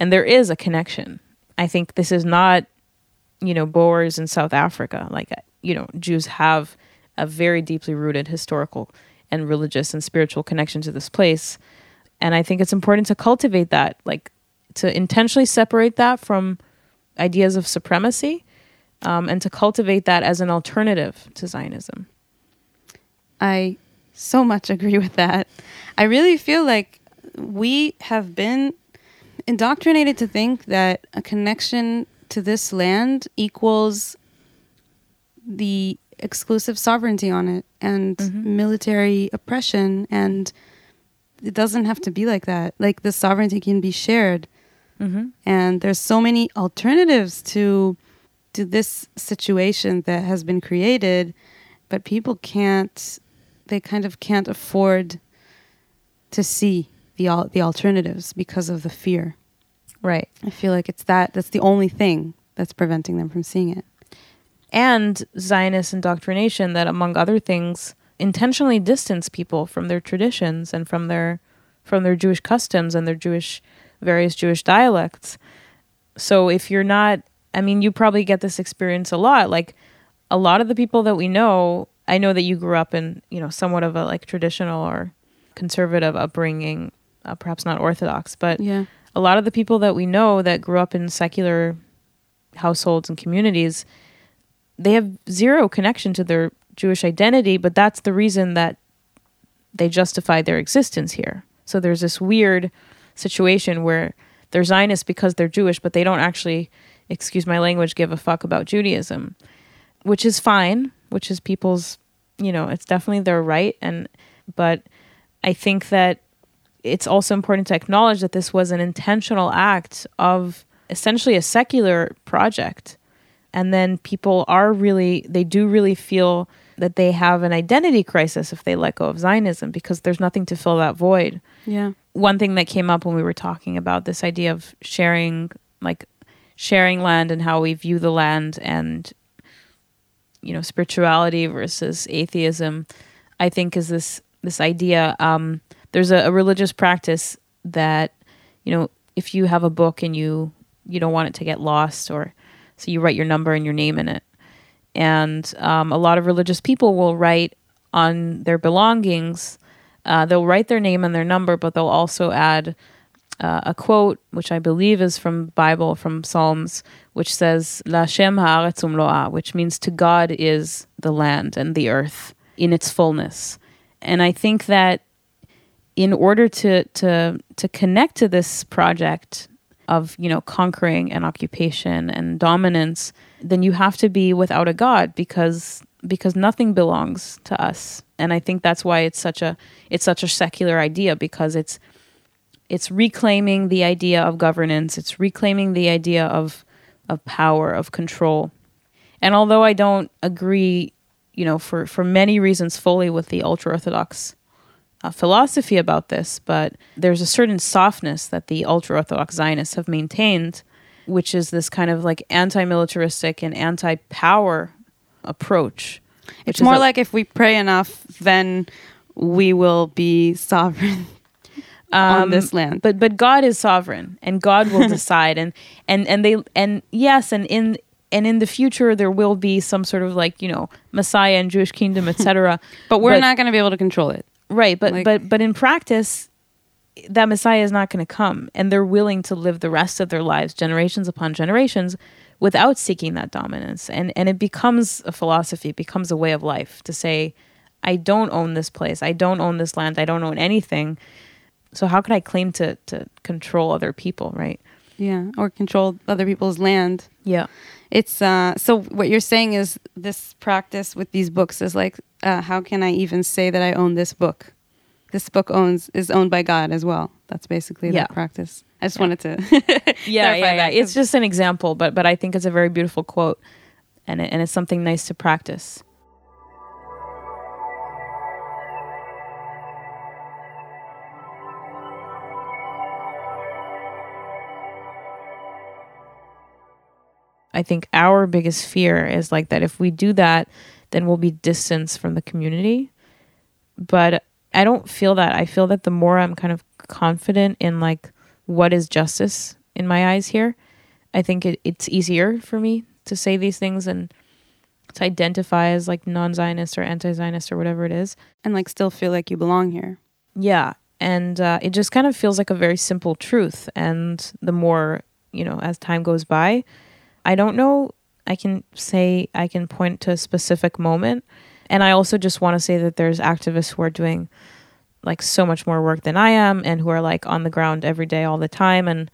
And there is a connection. I think this is not you know boers in south africa. Like you know jews have a very deeply rooted historical and religious and spiritual connection to this place and i think it's important to cultivate that like to intentionally separate that from ideas of supremacy um, and to cultivate that as an alternative to zionism I so much agree with that. I really feel like we have been indoctrinated to think that a connection to this land equals the exclusive sovereignty on it and military oppression and it doesn't have to be like that. Like the sovereignty can be shared. Mm-hmm. and there's so many alternatives to to this situation that has been created but people can't they kind of can't afford to see the al- the alternatives because of the fear. Right. I feel like it's that that's the only thing that's preventing them from seeing it and Zionist indoctrination that, among other things, intentionally distance people from their traditions and from their from their Jewish customs and their Jewish various Jewish dialects. So if you're not, I mean, you probably get this experience a lot. Like a lot of the people that we know, I know that you grew up in, you know, somewhat of a like traditional or conservative upbringing, uh, perhaps not Orthodox, but yeah a lot of the people that we know that grew up in secular households and communities, they have zero connection to their Jewish identity, but that's the reason that they justify their existence here. So there's this weird situation where they're Zionists because they're Jewish, but they don't actually, excuse my language, give a fuck about Judaism, which is fine, which is people's, you know, it's definitely their right. And, but I think that it's also important to acknowledge that this was an intentional act of essentially a secular project. And then people are really, they do really feel that they have an identity crisis if they let go of Zionism because there's nothing to fill that void. yeah One thing that came up when we were talking about this idea of sharing, like sharing land and how we view the land and, you know, spirituality versus atheism, I think is this this idea. Um, there's a, a religious practice that, you know, if you have a book and you you don't want it to get lost, or so you write your number and your name in it, and um, a lot of religious people will write on their belongings. Uh, they'll write their name and their number, but they'll also add uh, a quote, which I believe is from Bible, from Psalms, which says "La Shem haaretz umloa," which means "To God is the land and the earth in its fullness." And I think that in order to to to connect to this project of you know conquering and occupation and dominance, then you have to be without a God because because nothing belongs to us. And I think that's why it's such a it's such a secular idea because it's it's reclaiming the idea of governance it's reclaiming the idea of of power of control and although i don't agree you know for for many reasons fully with the ultra orthodox uh, philosophy about this but there's a certain softness that the ultra orthodox zionists have maintained which is this kind of like anti-militaristic and anti-power approach it's more a- like if we pray enough then we will be sovereign on Um, this land. but but God is sovereign and God will decide and and and they and yes and in and in the future there will be some sort of like you know Messiah and Jewish kingdom etc. But we're but- not going to be able to control it. Right but like- but but in practice that Messiah is not going to come and they're willing to live the rest of their lives generations upon generations without seeking that dominance. And and it becomes a philosophy it becomes a way of life to say I don't own this place I don't own this land I don't own anything so how could I claim to to control other people right? Yeah, or control other people's land. yeah It's uh so what you're saying is this practice with these books is like uh, how can I even say that I own this book? This book owns is owned by God as well. That's basically Yeah. that practice. I just wanted to yeah, yeah, yeah. It's just an example, but but I think it's a very beautiful quote, and it, and it's something nice to practice. I think our biggest fear is like that if we do that, then we'll be distanced from the community. But I don't feel that. I feel that the more I'm kind of confident in like what is justice in my eyes here, I think it, it's easier for me to say these things and to identify as like non-Zionist or anti-Zionist or whatever it is. and like still feel like you belong here. Yeah, and uh, it just kind of feels like a very simple truth. And the more you know, as time goes by, I don't know. I can say I can point to a specific moment, and I also just want to say that there's activists who are doing like so much more work than I am, and who are like on the ground every day, all the time, and.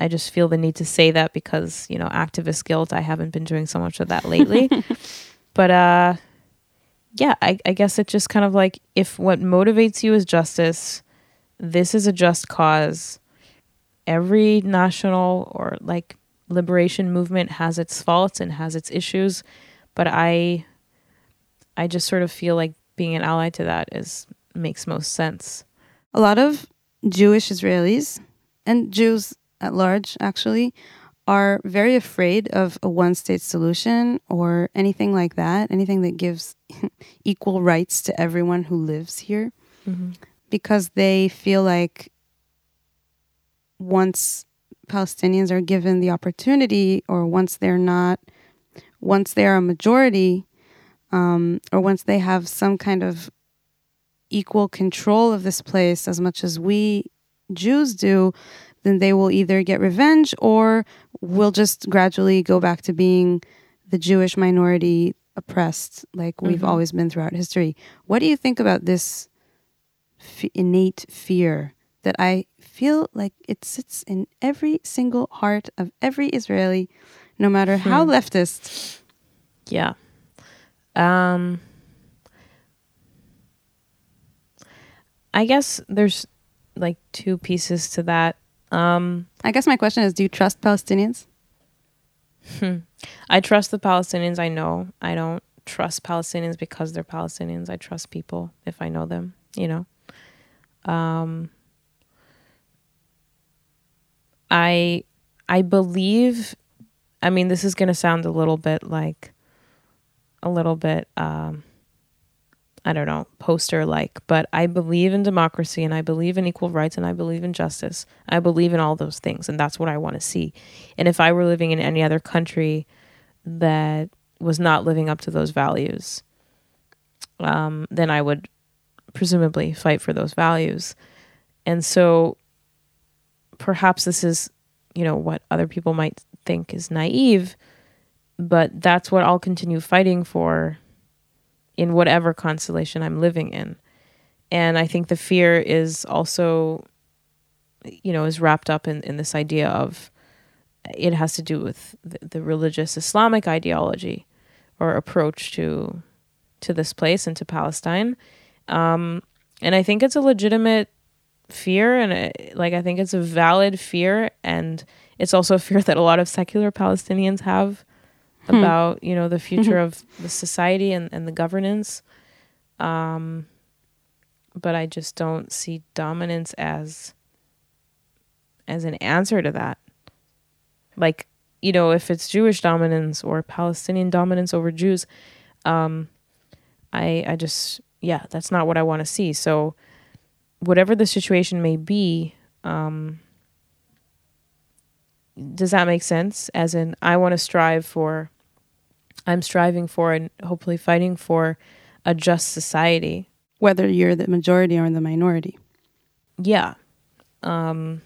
I just feel the need to say that because, you know, activist guilt. I haven't been doing so much of that lately. but uh yeah, I, I guess it's just kind of like if what motivates you is justice, this is a just cause. Every national or like liberation movement has its faults and has its issues, but I I just sort of feel like being an ally to that is makes most sense. A lot of Jewish Israelis and Jews at large actually are very afraid of a one state solution or anything like that, anything that gives equal rights to everyone who lives here mm-hmm. because they feel like once Palestinians are given the opportunity or once they're not once they're a majority um, or once they have some kind of equal control of this place as much as we Jews do, then they will either get revenge or will just gradually go back to being the Jewish minority oppressed, like we've Mhm. always been throughout history. What do you think about this f- innate fear that I feel like it sits in every single heart of every Israeli, no matter how Hmm. leftist? Yeah. Um I guess there's like two pieces to that. Um I guess my question is do you trust Palestinians? I trust the Palestinians I know. I don't trust Palestinians because they're Palestinians. I trust people if I know them, you know. Um I I believe I mean this is going to sound a little bit like a little bit um I don't know, poster like, but I believe in democracy and I believe in equal rights and I believe in justice. I believe in all those things and that's what I want to see. And if I were living in any other country that was not living up to those values, um, then I would presumably fight for those values. And so perhaps this is, you know, what other people might think is naive, but that's what I'll continue fighting for in whatever constellation I'm living in. And I think the fear is also, you know, is wrapped up in, in this idea of it has to do with the, the religious Islamic ideology or approach to to this place and to Palestine. Um, and I think it's a legitimate fear, and it, like I think it's a valid fear, and it's also a fear that a lot of secular Palestinians have Hmm. about you know the future of the society and, and the governance. Um, but I just don't see dominance as as an answer to that. Like you know, if it's Jewish dominance or Palestinian dominance over Jews, um, I I just yeah, that's not what I want to see. So, whatever the situation may be, um, does that make sense? As in, I want to strive for, I'm striving for and hopefully fighting for a just society. Whether you're the majority or the minority. Yeah. Um,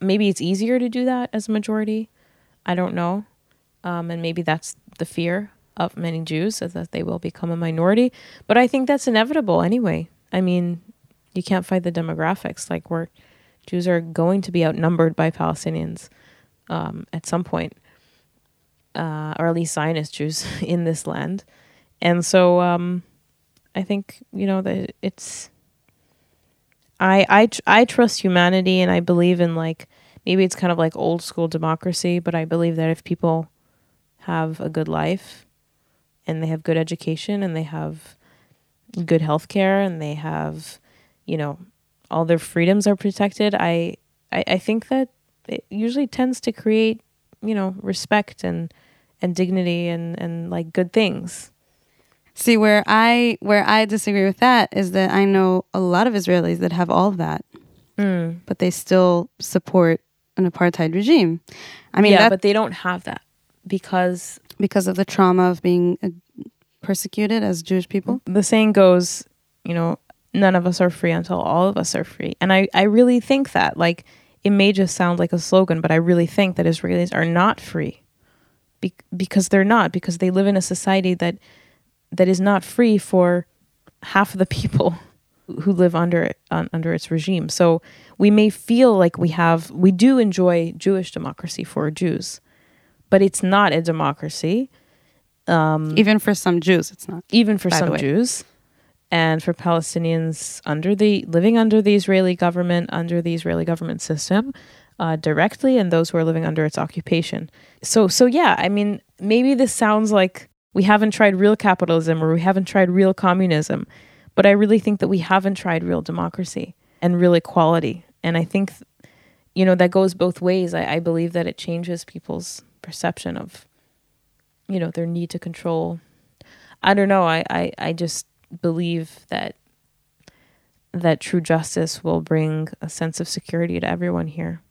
maybe it's easier to do that as a majority. I don't know. Um, and maybe that's the fear of many Jews is that they will become a minority. But I think that's inevitable anyway. I mean, you can't fight the demographics. Like we're Jews are going to be outnumbered by Palestinians um, at some point, uh, or at least Zionist Jews in this land. And so um, I think you know that it's. I I tr- I trust humanity, and I believe in like maybe it's kind of like old school democracy, but I believe that if people have a good life and they have good education and they have good health care and they have, you know, all their freedoms are protected, I, I, I think that it usually tends to create, you know, respect and and dignity and, and like good things. See where I where I disagree with that is that I know a lot of Israelis that have all of that, mm. but they still support an apartheid regime. I mean, yeah, that, but they don't have that because because of the trauma of being uh, persecuted as Jewish people. the saying goes, you know, none of us are free until all of us are free. And I, I really think that. Like, it may just sound like a slogan, but I really think that Israelis are not free. Be- because they're not, because they live in a society that that is not free for half of the people who live under it un, under its regime. So we may feel like we have we do enjoy Jewish democracy for Jews, but it's not a democracy. Um, Even for some Jews, it's not. even for some. Jews and for Palestinians under the living under the Israeli government, under the Israeli government system, uh, directly, and those who are living under its occupation. So, so yeah, I mean, maybe this sounds like we haven't tried real capitalism or we haven't tried real communism, but I really think that we haven't tried real democracy and real equality, and I think, you know, that goes both ways. I, I believe that it changes people's perception of, you know, their need to control I don't know. I, I, I just believe that that true justice will bring a sense of security to everyone here.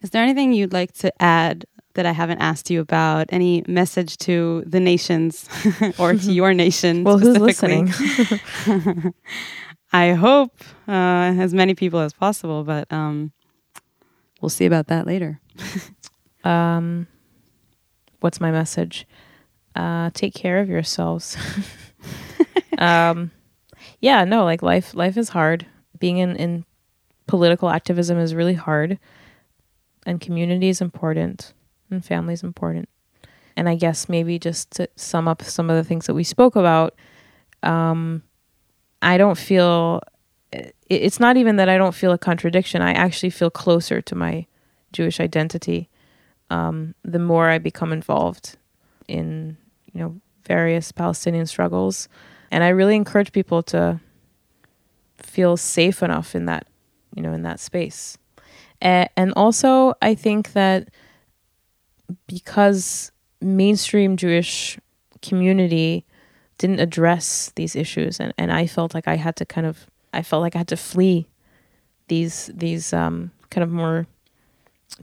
Is there anything you'd like to add that I haven't asked you about? Any message to the nations or to your nation? Well, who's listening? I hope uh, as many people as possible, but um, we'll see about that later. um, what's my message? Uh, take care of yourselves. Um, yeah, no, like life. Life is hard. Being in in political activism is really hard, and community is important, and family is important. And I guess maybe just to sum up some of the things that we spoke about, um, I don't feel. It's not even that I don't feel a contradiction. I actually feel closer to my Jewish identity um, the more I become involved in you know various Palestinian struggles, and I really encourage people to feel safe enough in that you know in that space, and also I think that because mainstream Jewish community didn't address these issues, and, and I felt like I had to kind of I felt like I had to flee these these um, kind of more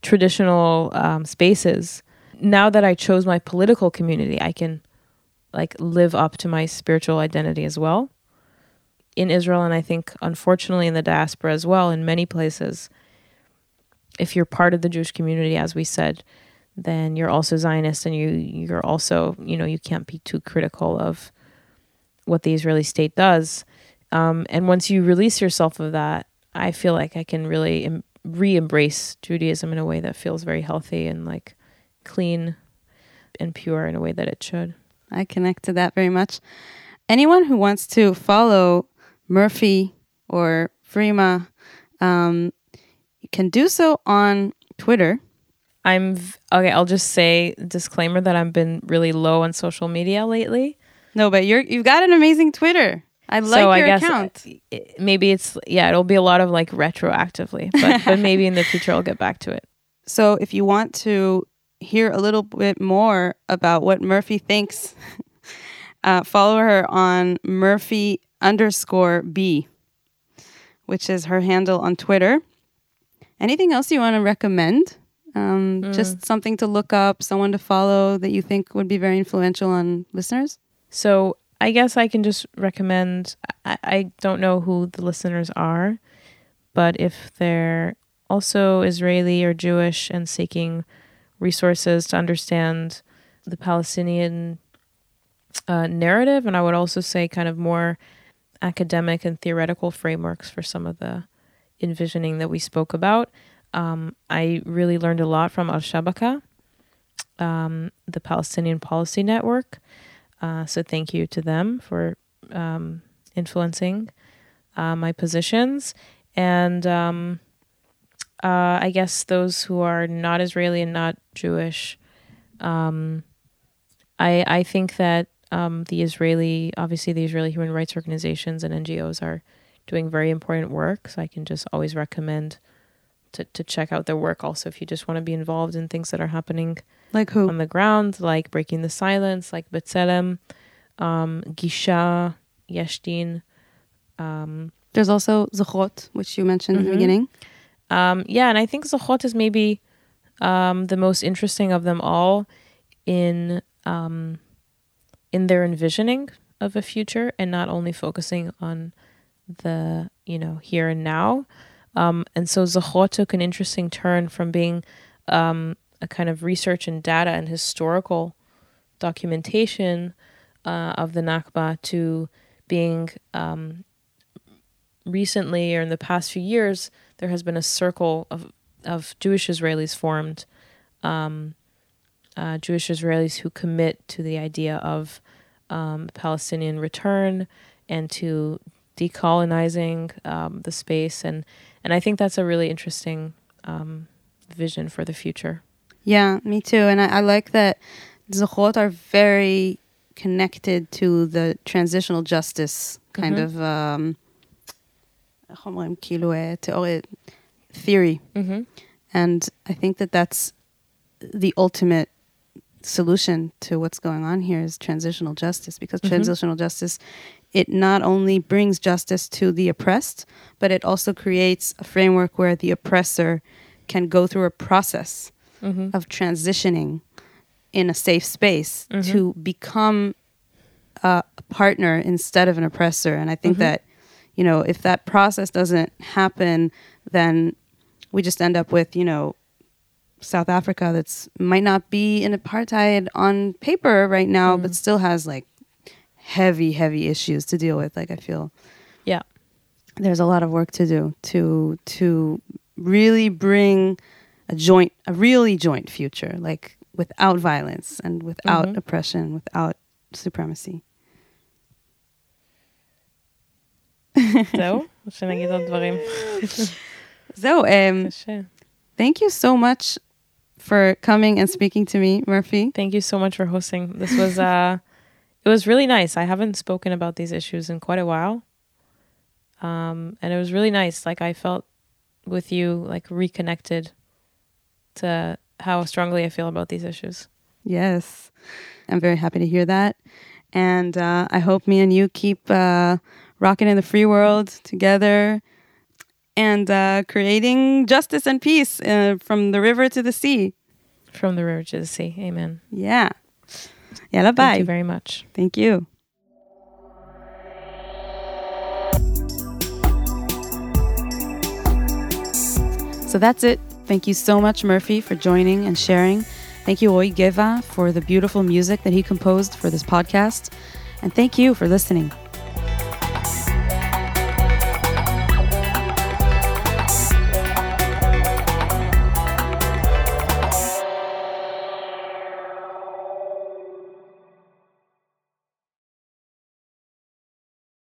traditional um, spaces. Now that I chose my political community, I can like live up to my spiritual identity as well in Israel, and I think unfortunately in the diaspora as well. In many places, if you're part of the Jewish community, as we said, then you're also Zionist, and you you're also you know you can't be too critical of what the Israeli state does. Um, and once you release yourself of that, I feel like I can really em- re-embrace Judaism in a way that feels very healthy and like clean and pure in a way that it should. I connect to that very much. Anyone who wants to follow Merphie or Frima, um, you can do so on Twitter. I'm okay. I'll just say disclaimer that I've been really low on social media lately. No, but you're you've got an amazing Twitter. I like so your I guess account. i- maybe it's yeah. It'll be a lot of like retroactively, but but maybe in the future I'll get back to it. So if you want to hear a little bit more about what Merphie thinks, uh, follow her on Merphie underscore B, which is her handle on Twitter. Anything else you want to recommend? Um, Just something to look up, someone to follow that you think would be very influential on listeners? So I guess I can just recommend. I, I don't know who the listeners are, but if they're also Israeli or Jewish and seeking resources to understand the Palestinian uh, narrative, and I would also say kind of more academic and theoretical frameworks for some of the envisioning that we spoke about. Um, I really learned a lot from Al Shabaka, um, the Palestinian Policy Network. Uh, so thank you to them for um, influencing uh, my positions. And um, uh, I guess those who are not Israeli and not Jewish, um, I I think that um, the Israeli, obviously the Israeli human rights organizations and NGOs are doing very important work. So I can just always recommend to, to check out their work. Also, if you just want to be involved in things that are happening Like who? on the ground, like Breaking the Silence, like B'Tselem, um, Gisha, Yesh Din. Um, There's also Zochrot, which you mentioned in the Mhm. beginning. Um, yeah, and I think Zochrot is maybe um, the most interesting of them all in um, in their envisioning of a future and not only focusing on the you know here and now. Um, and so Zochrot took an interesting turn from being um, a kind of research and data and historical documentation uh, of the Nakba to being um, recently or in the past few years there has been a circle of of Jewish Israelis formed, um, uh, Jewish Israelis who commit to the idea of um, Palestinian return and to decolonizing um, the space, and and I think that's a really interesting um, vision for the future. Yeah, me too. And I, I like that Zochrot are very connected to the transitional justice kind Mhm. of um, איך אומרים? כאילו, אה, תיאוריה, theory. Mm-hmm. And I think that that's the ultimate solution to what's going on here is transitional justice because Mhm. transitional justice it not only brings justice to the oppressed but it also creates a framework where the oppressor can go through a process Mm-hmm. of transitioning in a safe space Mhm. to become a partner instead of an oppressor. And I think Mhm. that, you know, if that process doesn't happen, then we just end up with, you know, South Africa that's might not be in apartheid on paper right now, but Mhm. still has like heavy, heavy issues to deal with. Like I feel Yeah. there's a lot of work to do to to really bring a joint a really joint future like without violence and without Mhm. oppression without supremacy זהו? שנגיד עוד דברים? זהו. Thank you so much for coming and speaking to me, Merphie. Thank you so much for hosting. This was uh it was really nice. I haven't spoken about these issues in quite a while. Um and it was really nice. Like I felt with you like reconnected to how strongly I feel about these issues. Yes. I'm very happy to hear that. And uh, I hope me and you keep uh, rocking in the free world together and uh, creating justice and peace uh, from the river to the sea From the river to the sea. Amen. Yeah. Yalla, bye. Thank you very much. Thank you. So that's it. Thank you so much, Merphie, for joining and sharing. Thank you, Oi Geva, for the beautiful music that he composed for this podcast. And thank you for listening.